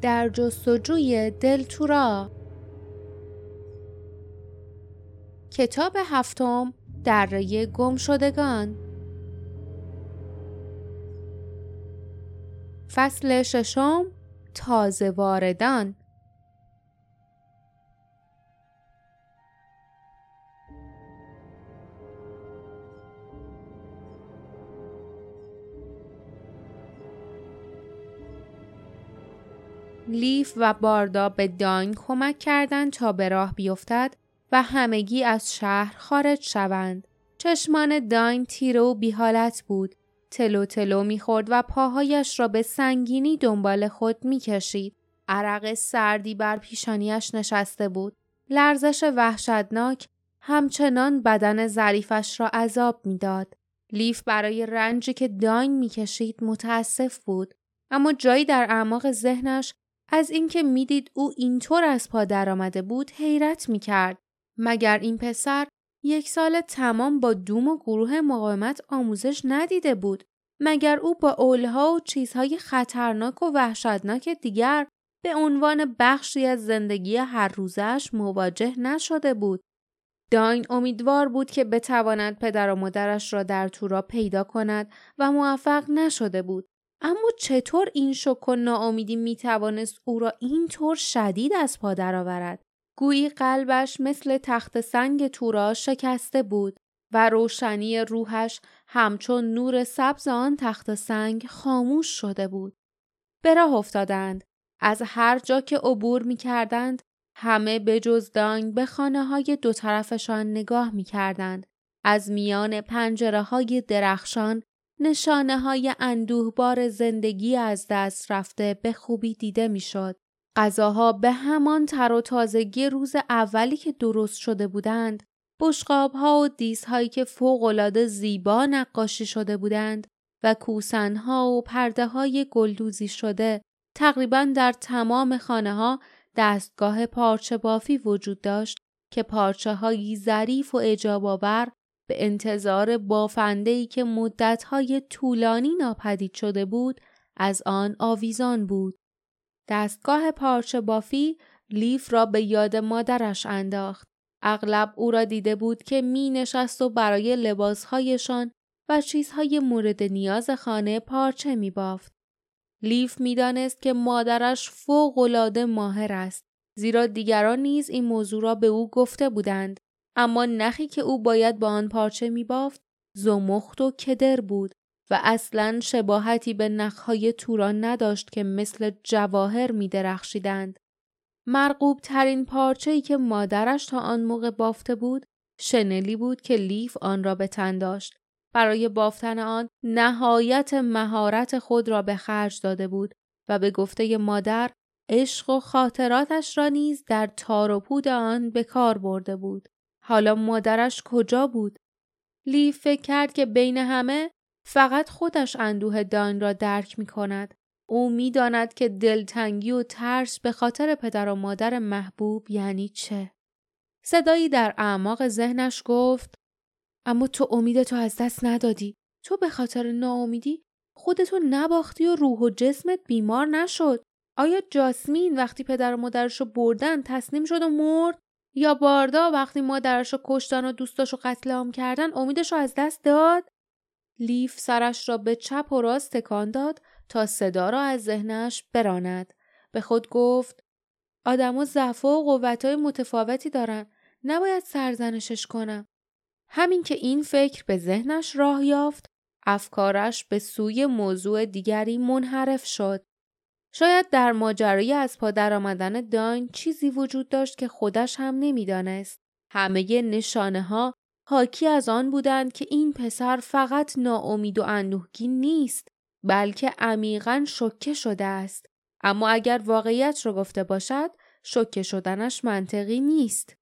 در جستجوی دلتورا کتاب هفتم دره گم شدگان فصل ششم تازه واردان. لیف و باردا به داین کمک کردند تا به راه بیفتد و همگی از شهر خارج شوند. چشمان داین تیره و بیحالت بود. تلو تلو می‌خورد و پاهایش را به سنگینی دنبال خود می‌کشید. عرق سردی بر پیشانیش نشسته بود. لرزش وحشتناک همچنان بدن ظریفش را عذاب می‌داد. لیف برای رنجی که داین می‌کشید متاسف بود. اما جایی در اعماق ذهنش از اینکه می‌دید او اینطور از پا درآمده بود حیرت می‌کرد. مگر این پسر یک سال تمام با دوم و گروه مقاومت آموزش ندیده بود؟ مگر او با اولها و چیزهای خطرناک و وحشتناک دیگر به عنوان بخشی از زندگی هر روزش مواجه نشده بود؟ داین امیدوار بود که بتواند پدر و مادرش را در تورا پیدا کند و موفق نشده بود. اما چطور این شک و ناامیدی می توانست او را اینطور شدید از پا درآورد گویی قلبش مثل تخت سنگ تورا شکسته بود و روشنی روحش همچون نور سبز آن تخت سنگ خاموش شده بود. به راه افتادند. از هر جا که عبور می کردند همه به جز دانگ به خانه های دو طرفشان نگاه می کردند. از میان پنجره های درخشان نشانه های اندوهبار زندگی از دست رفته به خوبی دیده می‌شد. غذاها به همان تر و تازگی روز اولی که درست شده بودند بشقاب ها و دیس هایی که فوق زیبا نقاشی شده بودند و کوسن ها و پرده های گلدوزی شده تقریبا در تمام خانه ها دستگاه پارچه بافی وجود داشت که پارچه هایی ظریف و اجاب آور به انتظار بافندهی که مدتهای طولانی ناپدید شده بود از آن آویزان بود. دستگاه پارچه بافی لیف را به یاد مادرش انداخت. اغلب او را دیده بود که می نشست و برای لباسهایشان و چیزهای مورد نیاز خانه پارچه می بافت. لیف می‌دانست که مادرش فوق ماهر است زیرا دیگران نیز این موضوع را به او گفته بودند اما نخی که او باید با آن پارچه می بافت زمخت و کدر بود و اصلا شباهتی به نخهای توران نداشت که مثل جواهر می درخشیدند. مرقوب ترین پارچه ای که مادرش تا آن موقع بافته بود شنلی بود که لیف آن را به تن داشت. برای بافتن آن نهایت مهارت خود را به خرج داده بود و به گفته مادر عشق و خاطراتش را نیز در تار و پود آن به کار برده بود. حالا مادرش کجا بود؟ لیف فکر کرد که بین همه فقط خودش اندوه دان را درک می کند. او می داند که دلتنگی و ترس به خاطر پدر و مادر محبوب یعنی چه؟ صدایی در اعماق ذهنش گفت اما تو امیدتو از دست ندادی. تو به خاطر ناامیدی خودتو نباختی و روح و جسمت بیمار نشد. آیا جاسمین وقتی پدر و مادرشو بردن تسلیم شد و مرد؟ یا باردا وقتی مادرش رو کشتن و دوستاشو قتل عام کردن امیدش رو از دست داد؟ لیف سرش را به چپ و راست تکان داد تا صدا را از ذهنش براند. به خود گفت آدما ضعف و قوتهای متفاوتی دارن. نباید سرزنشش کنم. همین که این فکر به ذهنش راه یافت، افکارش به سوی موضوع دیگری منحرف شد. شاید در ماجرای از پا آمدن داین چیزی وجود داشت که خودش هم نمی‌دانست. همه نشانه ها حاکی از آن بودند که این پسر فقط ناامید و اندوهگین نیست بلکه عمیقا شکه شده است. اما اگر واقعیت رو گفته باشد شکه شدنش منطقی نیست.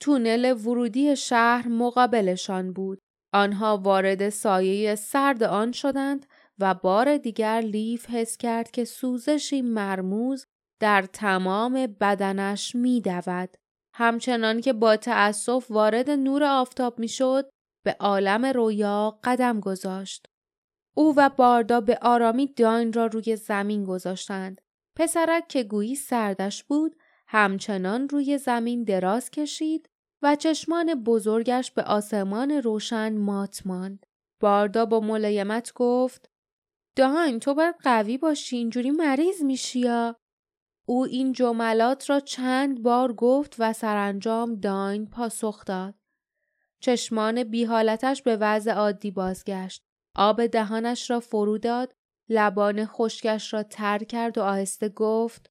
تونل ورودی شهر مقابلشان بود. آنها وارد سایه سرد آن شدند و بار دیگر لیف حس کرد که سوزشی مرموز در تمام بدنش می دود. همچنان که با تأسف وارد نور آفتاب می شد به عالم رویا قدم گذاشت. او و باردا به آرامی داین را روی زمین گذاشتند. پسرک که گویی سردش بود همچنان روی زمین دراز کشید و چشمان بزرگش به آسمان روشن مات ماند. باردا با ملایمت گفت داین تو باید قوی باشی اینجوری مریض میشی یا او این جملات را چند بار گفت و سرانجام داین پاسخ داد. چشمان بیحالتش به وضع عادی بازگشت. آب دهانش را فرو داد، لبان خشکش را تر کرد و آهسته گفت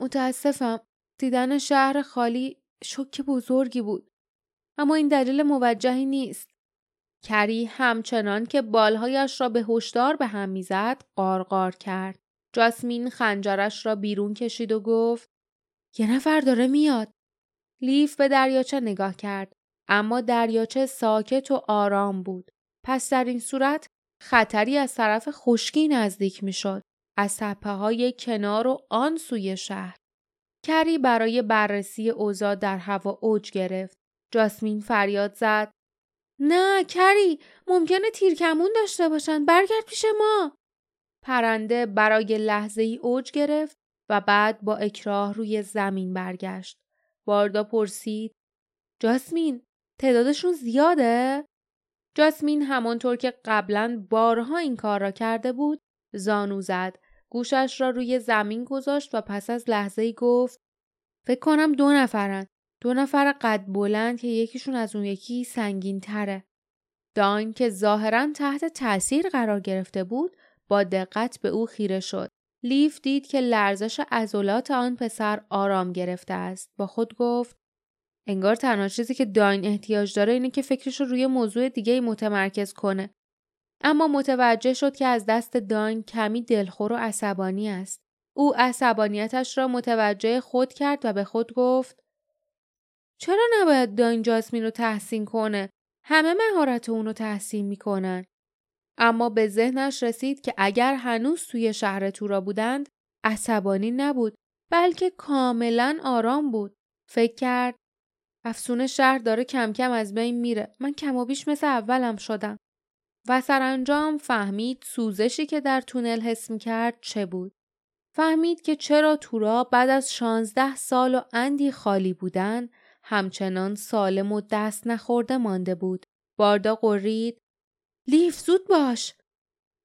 متاسفم دیدن شهر خالی شک بزرگی بود. اما این دلیل موجهی نیست. کری همچنان که بالهایش را به هشدار به هم می‌زد قارقار کرد. جاسمین خنجرش را بیرون کشید و گفت یه نفر داره میاد. لیف به دریاچه نگاه کرد اما دریاچه ساکت و آرام بود. پس در این صورت خطری از طرف خشکی نزدیک می‌شد. از تپه های کنار و آن سوی شهر. کری برای بررسی اوضاع در هوا اوج گرفت. جاسمین فریاد زد. نه کری ممکنه تیرکمون داشته باشن برگرد پیش ما. پرنده برای لحظه ای اوج گرفت و بعد با اکراه روی زمین برگشت. باردا پرسید جاسمین تعدادشون زیاده؟ جاسمین همانطور که قبلا بارها این کار را کرده بود زانو زد. گوشش را روی زمین گذاشت و پس از لحظه ای گفت فکر کنم دو نفرن. دو نفر قد بلند که یکیشون از اون یکی سنگین تره. داین که ظاهرا تحت تاثیر قرار گرفته بود با دقت به او خیره شد. لیف دید که لرزش عضلات آن پسر آرام گرفته است. با خود گفت انگار تنها چیزی که داین احتیاج داره اینه که فکرش رو روی موضوع دیگه متمرکز کنه. اما متوجه شد که از دست داین کمی دلخور و عصبانی است. او عصبانیتش را متوجه خود کرد و به خود گفت چرا نباید داین جاسمین رو تحسین کنه؟ همه مهارت اون رو تحسین می‌کنن. اما به ذهنش رسید که اگر هنوز توی شهر تورا بودند عصبانی نبود بلکه کاملا آرام بود. فکر کرد افسون شهر داره کم کم از بین میره. من کم و بیش مثل اولم شدم. و سرانجام فهمید سوزشی که در تونل حس می کرد چه بود. فهمید که چرا تورا بعد از شانزده سال و اندی خالی بودن همچنان سالم و دست نخورده مانده بود. باردا قرید لیف زود باش.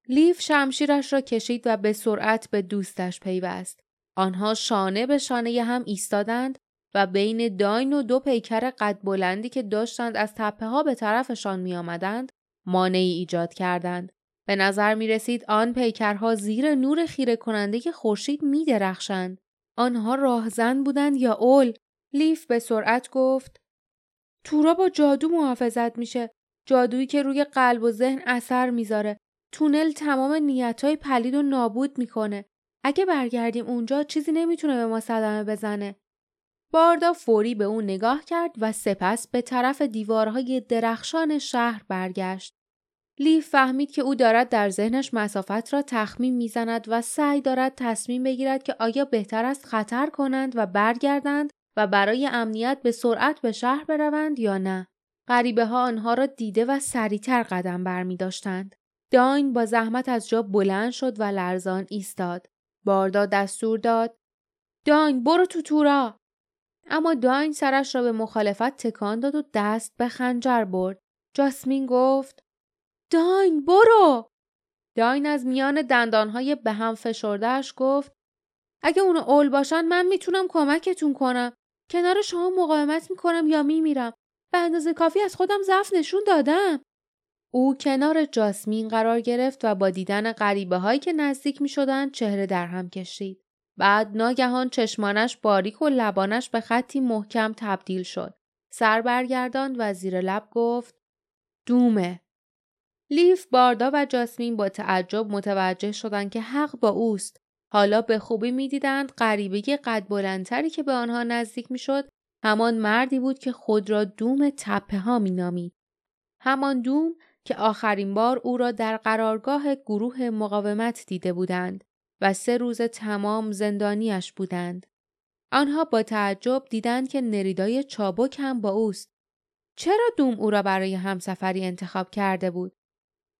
لیف شمشیرش را کشید و به سرعت به دوستش پیوست. آنها شانه به شانه هم ایستادند و بین داین و دو پیکر قد بلندی که داشتند از تپه ها به طرفشان می آمدند مانعی ایجاد کردند. به نظر می رسید آن پیکرها زیر نور خیره کننده خورشید می درخشند. آنها راهزن بودند یا اول؟ لیف به سرعت گفت تورا با جادو محافظت میشه. جادویی که روی قلب و ذهن اثر می‌ذاره. تونل تمام نیتهای پلید و نابود می‌کنه. اگه برگردیم اونجا چیزی نمی‌تونه به ما صدمه بزنه. باردا فوری به اون نگاه کرد و سپس به طرف دیوارهای درخشان شهر برگشت. لیف فهمید که او دارد در ذهنش مسافت را تخمین می‌زند و سعی دارد تصمیم بگیرد که آیا بهتر است خطر کنند و برگردند و برای امنیت به سرعت به شهر بروند یا نه. غریبه ها آنها را دیده و سریعتر قدم بر می داشتند. داین با زحمت از جا بلند شد و لرزان ایستاد. باردا دستور داد. داین برو تو تورا. اما داین سرش را به مخالفت تکان داد و دست به خنجر برد. جاسمین گفت داین برو! داین از میان دندانهای به هم فشردهش گفت اگه اونو اول باشن من می‌تونم کمکتون کنم. کنار شما مقاومت می‌کنم یا میمیرم. به اندازه کافی از خودم ضعف نشون دادم. او کنار جاسمین قرار گرفت و با دیدن غریبه هایی که نزدیک می شدن چهره در هم کشید. بعد ناگهان چشمانش باریک و لبانش به خطی محکم تبدیل شد. سر برگرداند و زیر لب گفت دومه. لیف، باردا و جاسمین با تعجب متوجه شدند که حق با اوست. حالا به خوبی می‌دیدند غریبه قد بلندتری که به آنها نزدیک می‌شد همان مردی بود که خود را دوم تپه ها مینامید. همان دوم که آخرین بار او را در قرارگاه گروه مقاومت دیده بودند و سه روز تمام زندانیش بودند. آنها با تعجب دیدند که نریدای چابک هم با اوست. چرا دوم او را برای همسفری انتخاب کرده بود؟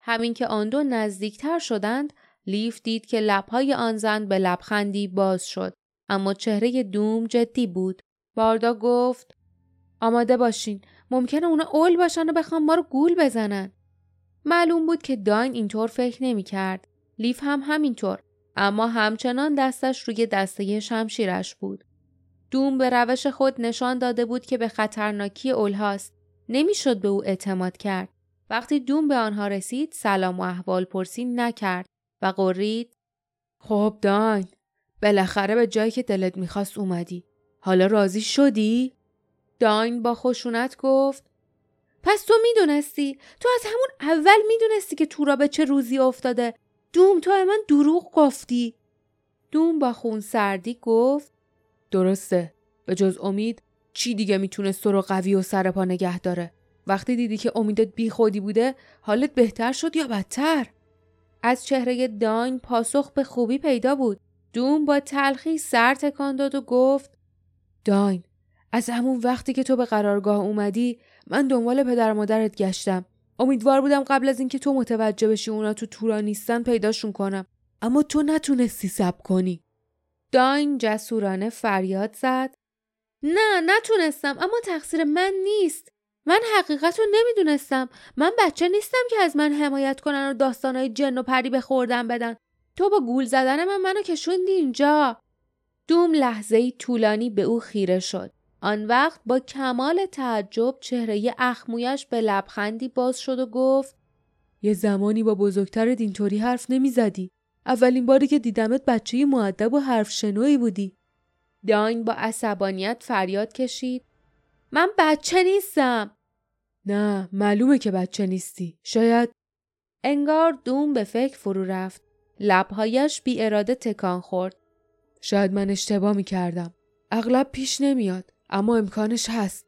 همین که آن دو نزدیکتر شدند لیف دید که لبهای آن زن به لبخندی باز شد اما چهره دوم جدی بود. باردا گفت آماده باشین ممکنه اونا اول باشن و بخوام ما رو گول بزنن. معلوم بود که داین اینطور فکر نمی کرد. لیف هم همینطور اما همچنان دستش روی دسته شمشیرش بود. دوم به روش خود نشان داده بود که به خطرناکی اولهاست. نمی‌شد به او اعتماد کرد. وقتی دوم به آنها رسید سلام و احوال پرسی نکرد و قرید؟ خب داین بالاخره به جایی که دلت می‌خواست اومدی. حالا راضی شدی؟ داین با خشونت گفت پس تو می‌دونستی؟ تو از همون اول می‌دونستی که تورا به چه روزی افتاده. دوم تو من دروغ گفتی. دوم با خون سردی گفت درسته. به جز امید چی دیگه می‌تونست تو رو قوی و سرپا نگه داره؟ وقتی دیدی که امیدت بی خودی بوده حالت بهتر شد یا بدتر؟ از چهره داین پاسخ به خوبی پیدا بود. دوم با تلخی سر تکان داد و گفت داین از همون وقتی که تو به قرارگاه اومدی من دنبال پدر مادرت گشتم. امیدوار بودم قبل از اینکه تو متوجه بشی اونا تو تورا نیستن پیداشون کنم. اما تو نتونستی سب کنی. داین جسورانه فریاد زد. نه نتونستم اما تقصیر من نیست. من حقیقت رو نمی‌دونستم من بچه نیستم که از من حمایت کنن و داستانهای جن و پری به بدن تو با گول زدن من منو کشوندی اینجا دوم لحظه ای طولانی به او خیره شد آن وقت با کمال تعجب چهره اخمویش به لبخندی باز شد و گفت یه زمانی با بزرگترت اینطوری حرف نمی‌زدی. اولین باری که دیدمت بچه معدب و حرف شنوی بودی. داین با عصبانیت فریاد کشید. من بچه نیستم. نه معلومه که بچه نیستی. شاید انگار دوم به فکر فرو رفت. لبهایش بی اراده تکان خورد. شاید من اشتباه می کردم. اغلب پیش نمیاد. اما امکانش هست.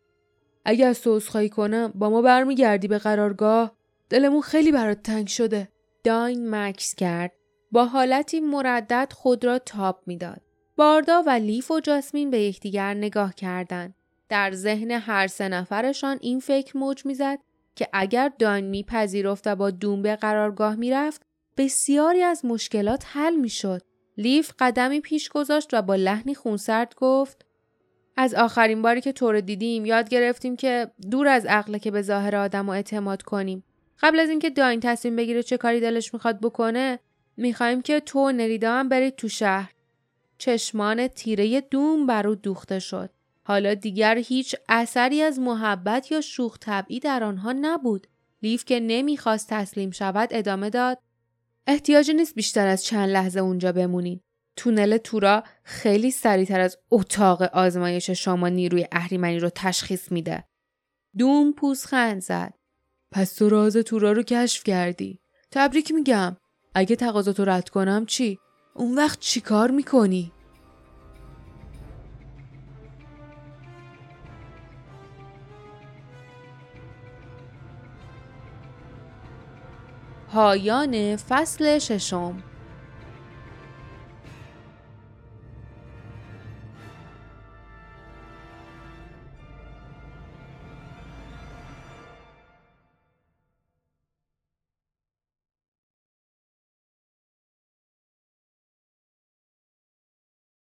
اگه از تو کنم با ما برمیگردی به قرارگاه دلمون خیلی برات تنگ شده. داین مکس کرد. با حالتی مردد خود را تاب می‌داد. باردا و لیف و جاسمین به یکدیگر نگاه کردند. در ذهن هر سه نفرشان این فکر موج می‌زد که اگر داین میپذیرفت و با دوم به قرارگاه می‌رفت بسیاری از مشکلات حل می‌شد. لیف قدمی پیش گذاشت و با لحنی خونسرد گفت از آخرین باری که تو رو دیدیم یاد گرفتیم که دور از عقله که به ظاهر آدم و اعتماد کنیم. قبل از اینکه داین تصمیم بگیره چه کاری دلش می‌خواد بکنه می‌خوایم که تو و نریدا هم برید تو شهر. چشمان تیره دوم بر او دوخته شد. حالا دیگر هیچ اثری از محبت یا شوخ طبعی در آنها نبود. لیف که نمی‌خواست تسلیم شود ادامه داد. احتیاجی نیست بیشتر از چند لحظه اونجا بمونین. تونل تورا خیلی سریعتر از اتاق آزمایش شما نیروی اهریمنی رو تشخیص میده. دوم پوزخند زد. پس تو راز تورا رو کشف کردی. تبریک میگم. اگه تقاضاتو رد کنم چی؟ اون وقت چی کار می‌کنی؟ پایان فصل ششم.